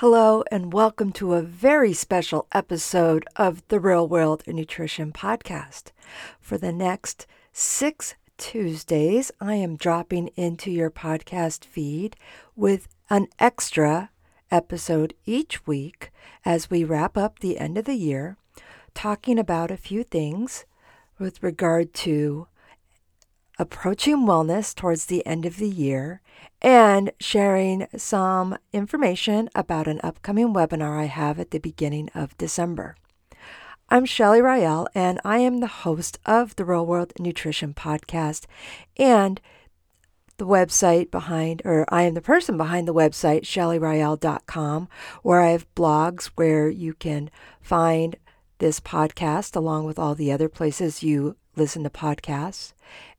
Hello, and welcome to a very special episode of the Real World Nutrition Podcast. For the next six Tuesdays, I am dropping into your podcast feed with an extra episode each week as we wrap up the end of the year, talking about a few things with regard to approaching wellness towards the end of the year and sharing some information about an upcoming webinar I have at the beginning of December. I'm Shelly Rael, and I am the host of the Real World Nutrition Podcast and the website behind, or I am the person behind the website, shellyrael.com, where I have blogs where you can find this podcast along with all the other places you listen to podcasts.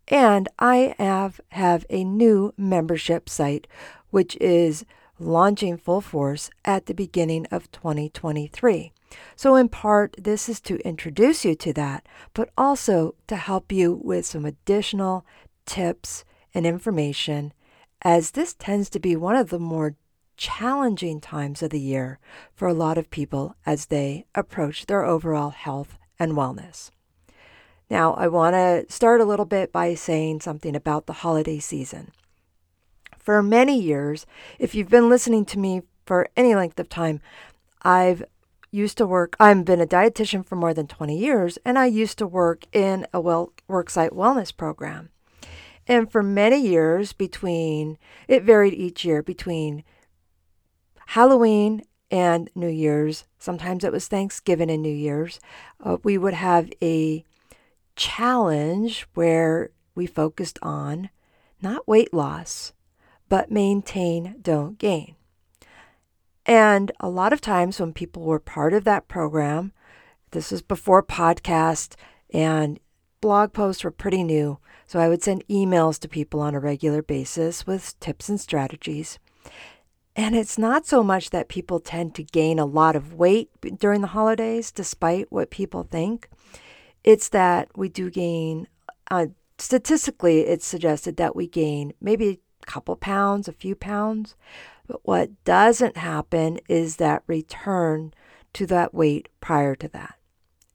And I have, have a new membership site, which is launching full force at the beginning of 2023. So, in part, this is to introduce you to that, but also to help you with some additional tips and information, as this tends to be one of the more challenging times of the year for a lot of people as they approach their overall health and wellness. Now, I want to start a little bit by saying something about the holiday season. For many years, if you've been listening to me for any length of time, I've used to work, I've been a dietitian for more than 20 years, and I used to work in a well, worksite wellness program. And for many years, between, it varied each year between Halloween and New Year's, sometimes it was Thanksgiving and New Year's, uh, we would have a challenge where we focused on not weight loss, but maintain, don't gain. And a lot of times when people were part of that program, this was before podcast and blog posts were pretty new. So I would send emails to people on a regular basis with tips and strategies. And it's not so much that people tend to gain a lot of weight during the holidays, despite what people think. It's that we do gain, uh, statistically, it's suggested that we gain maybe a couple pounds, a few pounds. But what doesn't happen is that return to that weight prior to that.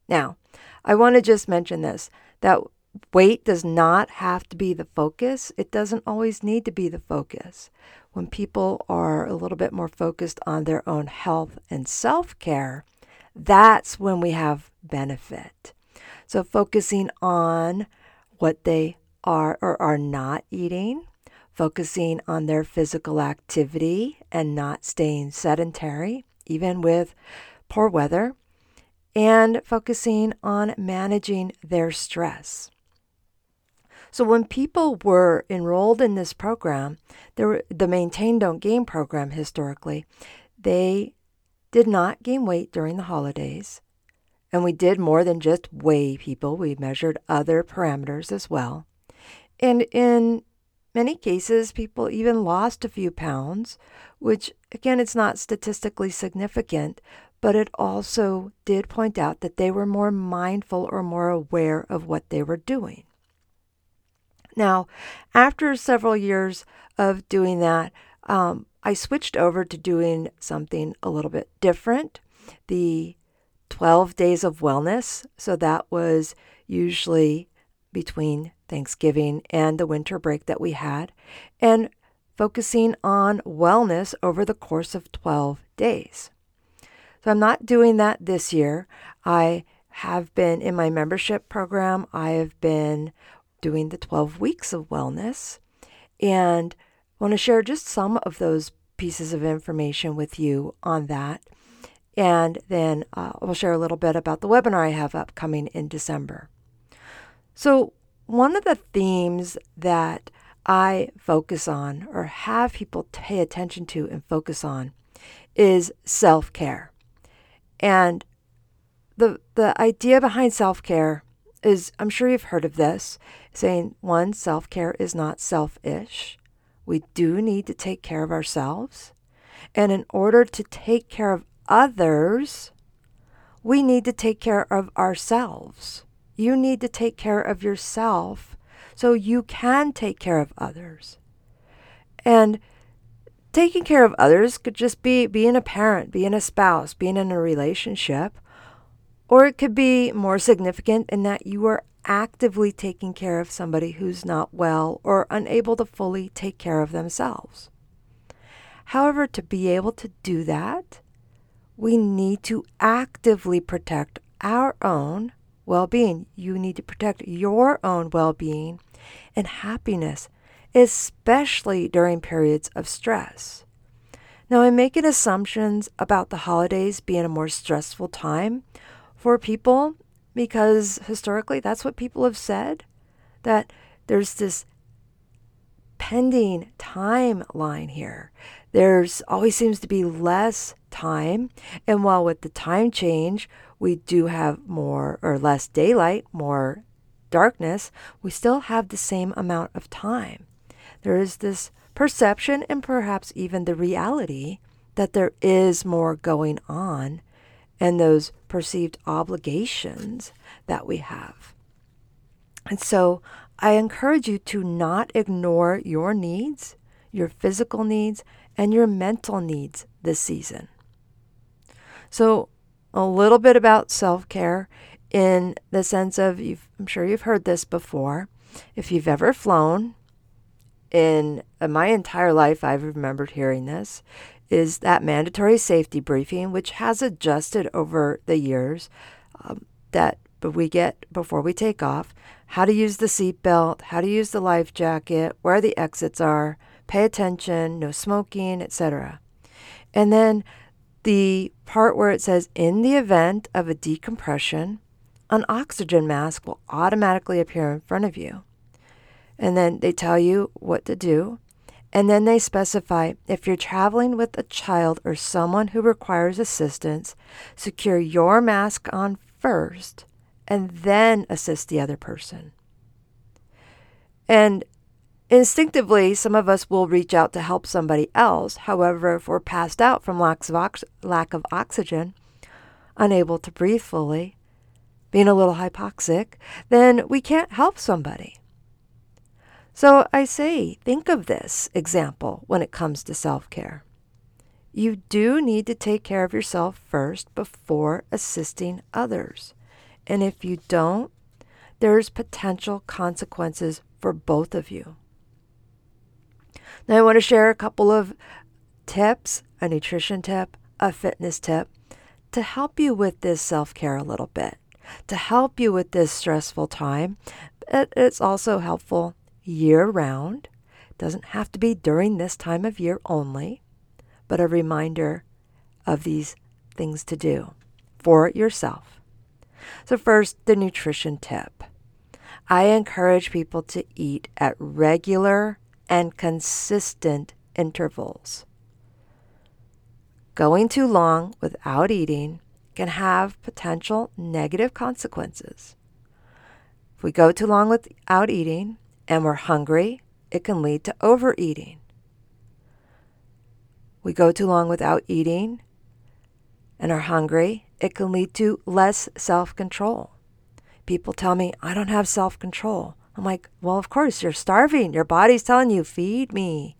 Now, I want to just mention this that weight does not have to be the focus. It doesn't always need to be the focus. When people are a little bit more focused on their own health and self care, that's when we have benefit. So, focusing on what they are or are not eating, focusing on their physical activity and not staying sedentary, even with poor weather, and focusing on managing their stress. So, when people were enrolled in this program, there, the Maintain Don't Gain program historically, they did not gain weight during the holidays. And we did more than just weigh people, we measured other parameters as well. And in many cases, people even lost a few pounds, which, again, it's not statistically significant, but it also did point out that they were more mindful or more aware of what they were doing. Now, after several years of doing that, um, I switched over to doing something a little bit different. The 12 days of wellness. So that was usually between Thanksgiving and the winter break that we had, and focusing on wellness over the course of 12 days. So I'm not doing that this year. I have been in my membership program, I have been doing the 12 weeks of wellness and want to share just some of those pieces of information with you on that. And then uh, we'll share a little bit about the webinar I have upcoming in December. So, one of the themes that I focus on or have people pay attention to and focus on is self care. And the, the idea behind self care is I'm sure you've heard of this saying, one, self care is not selfish. We do need to take care of ourselves. And in order to take care of others, we need to take care of ourselves. You need to take care of yourself so you can take care of others. And taking care of others could just be being a parent, being a spouse, being in a relationship, or it could be more significant in that you are actively taking care of somebody who's not well or unable to fully take care of themselves. However, to be able to do that, we need to actively protect our own well being. You need to protect your own well being and happiness, especially during periods of stress. Now, I'm making assumptions about the holidays being a more stressful time for people because historically that's what people have said that there's this pending timeline here. There's always seems to be less time. And while with the time change, we do have more or less daylight, more darkness, we still have the same amount of time. There is this perception and perhaps even the reality that there is more going on and those perceived obligations that we have. And so I encourage you to not ignore your needs, your physical needs, and your mental needs this season. So, a little bit about self care in the sense of I'm sure you've heard this before. If you've ever flown, in my entire life, I've remembered hearing this is that mandatory safety briefing, which has adjusted over the years. Um, that we get before we take off how to use the seatbelt, how to use the life jacket, where the exits are, pay attention, no smoking, etc. And then the part where it says in the event of a decompression, an oxygen mask will automatically appear in front of you. And then they tell you what to do. And then they specify if you're traveling with a child or someone who requires assistance, secure your mask on first and then assist the other person. And instinctively, some of us will reach out to help somebody else. However, if we're passed out from lack of, ox- lack of oxygen, unable to breathe fully, being a little hypoxic, then we can't help somebody. So I say, think of this example when it comes to self care. You do need to take care of yourself first before assisting others. And if you don't, there's potential consequences for both of you. Now, I want to share a couple of tips a nutrition tip, a fitness tip to help you with this self care a little bit, to help you with this stressful time. It's also helpful year round. Doesn't have to be during this time of year only, but a reminder of these things to do for yourself. So, first, the nutrition tip. I encourage people to eat at regular and consistent intervals. Going too long without eating can have potential negative consequences. If we go too long without eating, and we're hungry, it can lead to overeating. We go too long without eating and are hungry, it can lead to less self control. People tell me, I don't have self control. I'm like, well, of course, you're starving. Your body's telling you, feed me.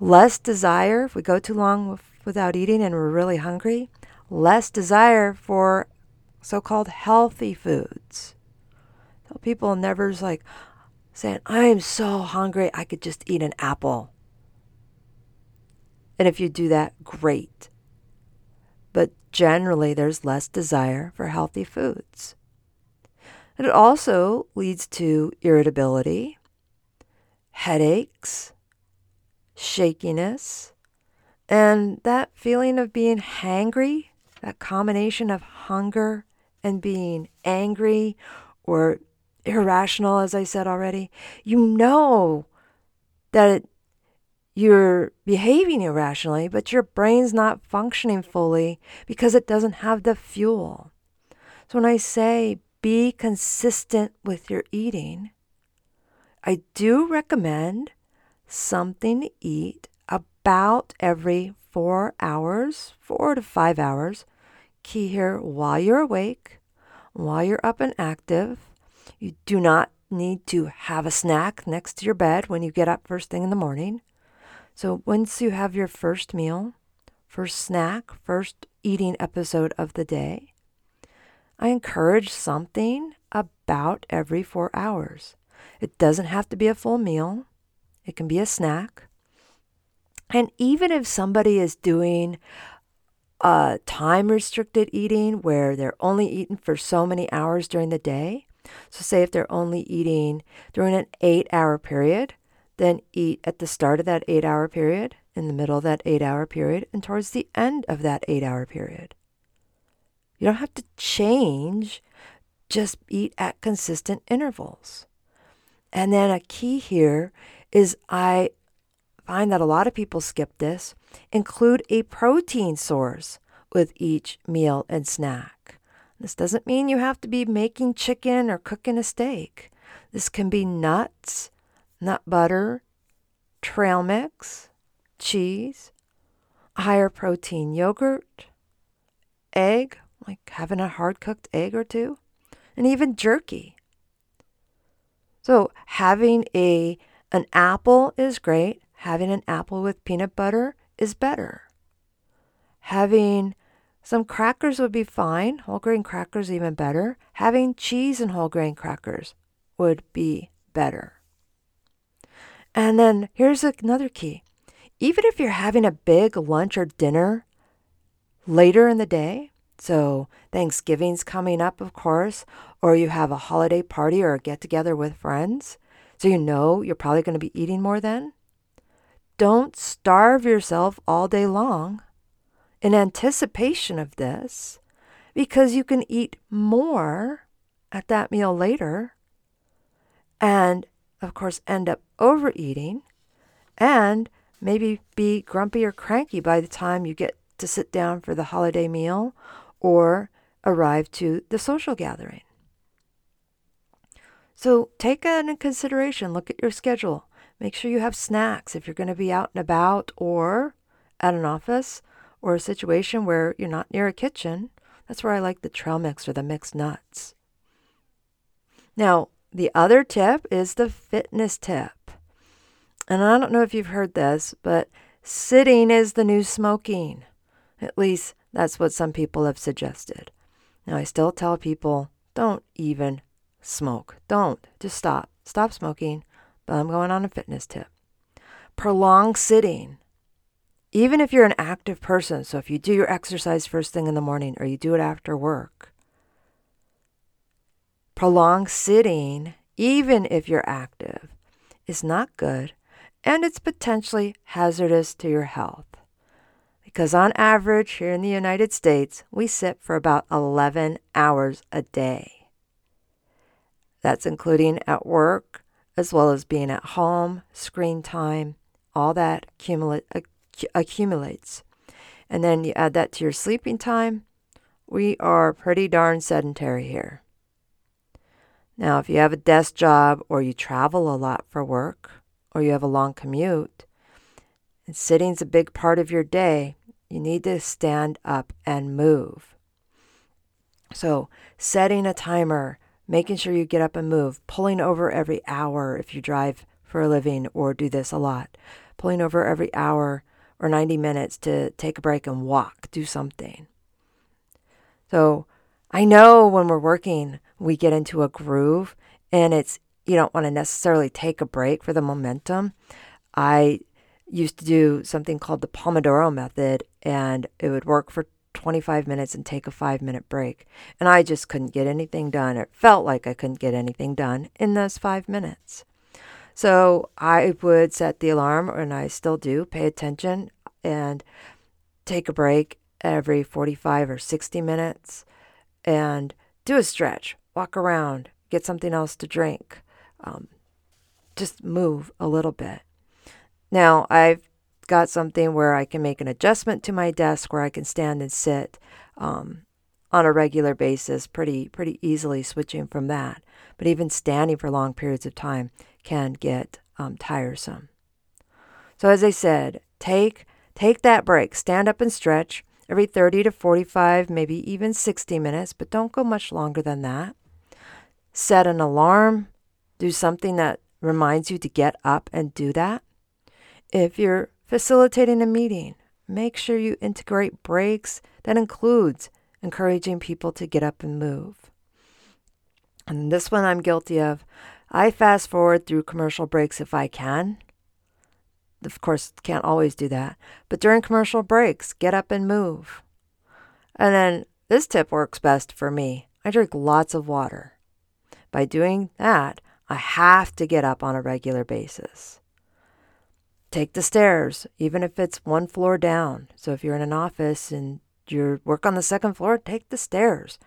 Less desire, if we go too long without eating and we're really hungry, less desire for so called healthy foods. Tell people never like saying, I am so hungry, I could just eat an apple. And if you do that, great. But generally, there's less desire for healthy foods. And it also leads to irritability, headaches, shakiness, and that feeling of being hangry, that combination of hunger and being angry or irrational, as I said already, you know that you're behaving irrationally, but your brain's not functioning fully because it doesn't have the fuel. So when I say be consistent with your eating, I do recommend something to eat about every four hours, four to five hours. Key here while you're awake, while you're up and active, you do not need to have a snack next to your bed when you get up first thing in the morning. So once you have your first meal, first snack, first eating episode of the day, I encourage something about every four hours. It doesn't have to be a full meal, it can be a snack. And even if somebody is doing a time restricted eating where they're only eating for so many hours during the day, so say if they're only eating during an eight hour period, then eat at the start of that eight hour period, in the middle of that eight hour period, and towards the end of that eight hour period. You don't have to change, just eat at consistent intervals. And then a key here is I find that a lot of people skip this. Include a protein source with each meal and snack. This doesn't mean you have to be making chicken or cooking a steak. This can be nuts, nut butter, trail mix, cheese, higher protein yogurt, egg, like having a hard cooked egg or two, and even jerky. So having a an apple is great. Having an apple with peanut butter is better. Having some crackers would be fine. Whole grain crackers even better. Having cheese and whole grain crackers would be better. And then here's another key. Even if you're having a big lunch or dinner later in the day, so Thanksgiving's coming up, of course, or you have a holiday party or a get together with friends, so you know you're probably going to be eating more then. Don't starve yourself all day long in anticipation of this because you can eat more at that meal later and, of course, end up overeating and maybe be grumpy or cranky by the time you get to sit down for the holiday meal or arrive to the social gathering. So take that into consideration. Look at your schedule. Make sure you have snacks if you're going to be out and about or at an office or a situation where you're not near a kitchen. That's where I like the trail mix or the mixed nuts. Now, the other tip is the fitness tip. And I don't know if you've heard this, but sitting is the new smoking. At least that's what some people have suggested. Now, I still tell people don't even smoke. Don't. Just stop. Stop smoking. But I'm going on a fitness tip. Prolonged sitting. Even if you're an active person, so if you do your exercise first thing in the morning or you do it after work, prolonged sitting, even if you're active, is not good and it's potentially hazardous to your health. Because on average, here in the United States, we sit for about 11 hours a day. That's including at work, as well as being at home, screen time, all that accumulate, accumulates. And then you add that to your sleeping time, we are pretty darn sedentary here. Now, if you have a desk job or you travel a lot for work or you have a long commute, and sitting's a big part of your day, you need to stand up and move. So, setting a timer, making sure you get up and move, pulling over every hour if you drive for a living or do this a lot, pulling over every hour or 90 minutes to take a break and walk, do something. So, I know when we're working, we get into a groove and it's you don't want to necessarily take a break for the momentum. I used to do something called the Pomodoro method, and it would work for 25 minutes and take a five minute break. And I just couldn't get anything done. It felt like I couldn't get anything done in those five minutes. So I would set the alarm, and I still do, pay attention and take a break every 45 or 60 minutes and do a stretch, walk around, get something else to drink, um, just move a little bit. Now, I've got something where I can make an adjustment to my desk where I can stand and sit um, on a regular basis pretty pretty easily switching from that. But even standing for long periods of time can get um, tiresome. So as I said, take take that break, stand up and stretch every 30 to 45, maybe even 60 minutes, but don't go much longer than that. Set an alarm, do something that reminds you to get up and do that. If you're facilitating a meeting, make sure you integrate breaks that includes encouraging people to get up and move. And this one I'm guilty of. I fast forward through commercial breaks if I can. Of course, can't always do that. But during commercial breaks, get up and move. And then this tip works best for me. I drink lots of water. By doing that, I have to get up on a regular basis. Take the stairs, even if it's one floor down. So if you're in an office and you work on the second floor, take the stairs.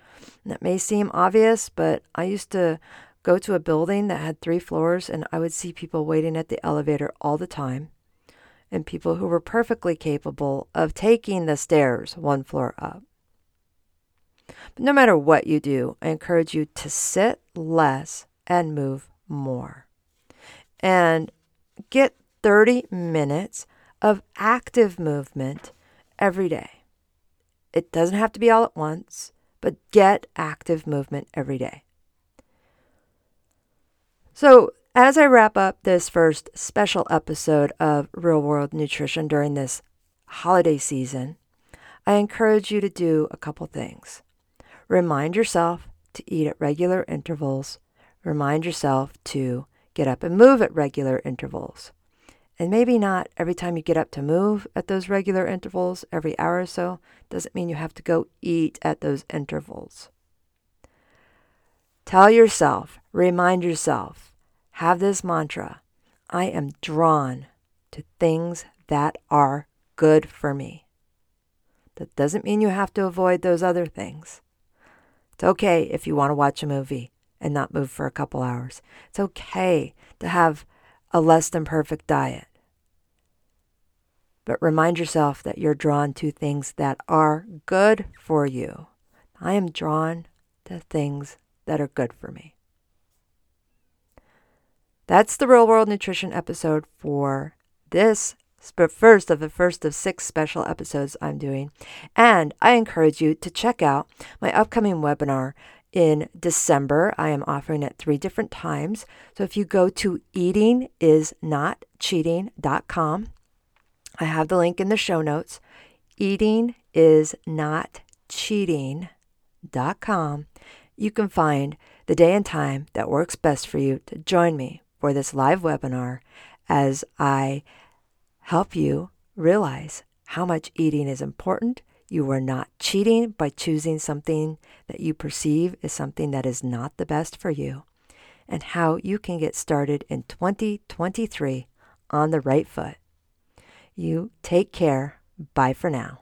And that may seem obvious, but I used to go to a building that had three floors and I would see people waiting at the elevator all the time and people who were perfectly capable of taking the stairs one floor up. But no matter what you do, I encourage you to sit less and move more. And get 30 minutes of active movement every day. It doesn't have to be all at once, but get active movement every day. So, as I wrap up this first special episode of Real World Nutrition during this holiday season, I encourage you to do a couple things. Remind yourself to eat at regular intervals. Remind yourself to get up and move at regular intervals. And maybe not every time you get up to move at those regular intervals, every hour or so, doesn't mean you have to go eat at those intervals. Tell yourself, remind yourself, have this mantra I am drawn to things that are good for me. That doesn't mean you have to avoid those other things. It's okay if you want to watch a movie and not move for a couple hours. It's okay to have a less than perfect diet. But remind yourself that you're drawn to things that are good for you. I am drawn to things that are good for me. That's the real world nutrition episode for this first of the first of six special episodes I'm doing. And I encourage you to check out my upcoming webinar in December. I am offering it three different times. So if you go to eatingisnotcheating.com, I have the link in the show notes. Eatingisnotcheating.com. You can find the day and time that works best for you to join me for this live webinar as I help you realize how much eating is important. You are not cheating by choosing something that you perceive is something that is not the best for you, and how you can get started in 2023 on the right foot. You take care. Bye for now.